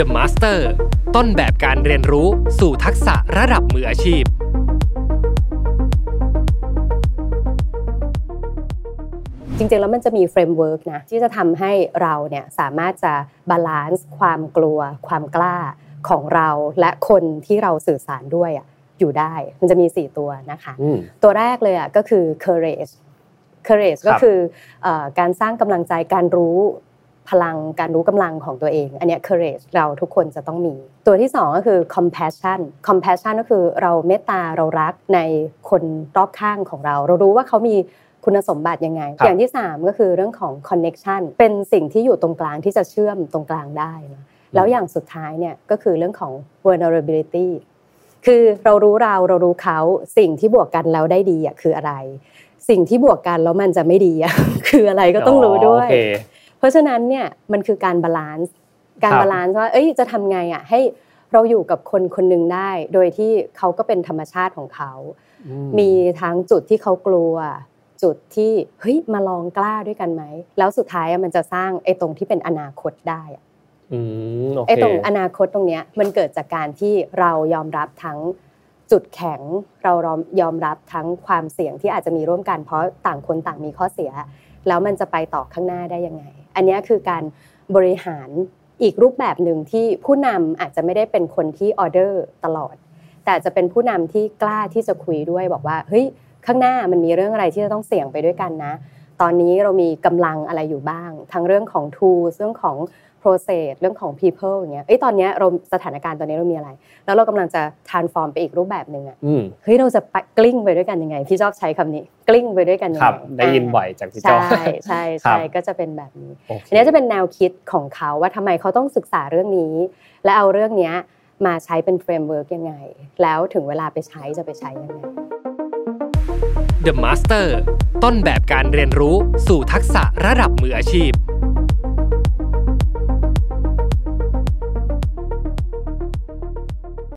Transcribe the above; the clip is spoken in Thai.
The Master ต้นแบบการเรียนรู้สู่ทักษะระดับมืออาชีพ จริงๆ แล้วมันจะมี framework นะ ที่จะทำให้เราเนี่ยสามารถจะ balance ความกลัว ความกล้าของเราและคนที่เราสื่อสารด้วยอะอยู่ได้ มันจะมี 4 ตัวนะคะ ตัวแรกเลยอะก็คือ courage courage ก็คือการสร้างกำลังใจการรู้ พลังการรู้กำลังของตัวเอง อันนี้ courage เราทุกคนจะต้องมี ตัวที่สองก็คือ compassion compassion ก็คือเราเมตตาเรารักในคนรอบข้างของเรา เรารู้ว่าเขามีคุณสมบัติยังไง อย่างที่ 3 ก็คือเรื่องของ connection เป็นสิ่งที่อยู่ตรงกลางที่จะเชื่อมตรงกลางได้นะแล้วอย่างสุดท้ายเนี่ยก็คือเรื่องของ vulnerability คือเรารู้เราเรารู้เขาสิ่งที่บวกกันแล้วได้ดีอะคืออะไร สิ่งที่บวกกันแล้วมันจะไม่ดีอะคืออะไรก็ต้องรู้ด้วย เพราะฉะนั้นเนี่ยมันคือการ balance การ balance ว่าเอ้ยจะทำไงอะให้เราอยู่กับคนคนหนึ่งได้ โดยที่เขาก็เป็นธรรมชาติของเขา มีทั้งจุดที่เขากลัว จุดที่เฮ้ยมาลองกล้าด้วยกันไหม แล้วสุดท้ายมันจะสร้างไอ้ตรงที่เป็นอนาคตได้ไอ้ตรงอนาคตตรงเนี้ยมันเกิดจากการที่เรายอมรับทั้งจุดแข็งเรายอมรับทั้งความเสี่ยงที่อาจจะมีร่วมกัน เพราะต่างคนต่างมีข้อเสีย แล้วมันจะไปต่อข้างหน้าได้ยังไง อันนี้คือการบริหารอีกรูปแบบหนึ่งที่ผู้นำอาจจะไม่ได้เป็นคนที่ออเดอร์ตลอด แต่จะเป็นผู้นำที่กล้าที่จะคุยด้วยบอกว่าเฮ้ยข้างหน้ามันมีเรื่องอะไรที่จะต้องเสี่ยงไปด้วยกันนะ ตอนนี้เรามีกำลังอะไรอยู่บ้าง ทั้งเรื่องของ tools เรื่องของ process เรื่องของ people อย่างเงี้ยเอ้ยตอนนี้เราสถานการณ์ตอนนี้เรามีอะไร แล้วเรากำลังจะ transform ไปอีกรูปแบบหนึ่งอะเฮ้ยเราจะกลิ้งไปด้วยกันยังไง พี่ชอบใช้คำนี้ กลิ้งไปด้วยกันยังไงได้ยินบ่อยจากพี่จอใช่ใช่ใช่ก็จะเป็นแบบนี้อันนี้จะเป็นแนวคิดของเขาว่าทำไมเขาต้องศึกษาเรื่องนี้ และเอาเรื่องนี้มาใช้เป็น framework ยังไง แล้วถึงเวลาไปใช้จะไปใช้ยังไง The Master ต้นแบบการเรียนรู้สู่ทักษะระดับมืออาชีพ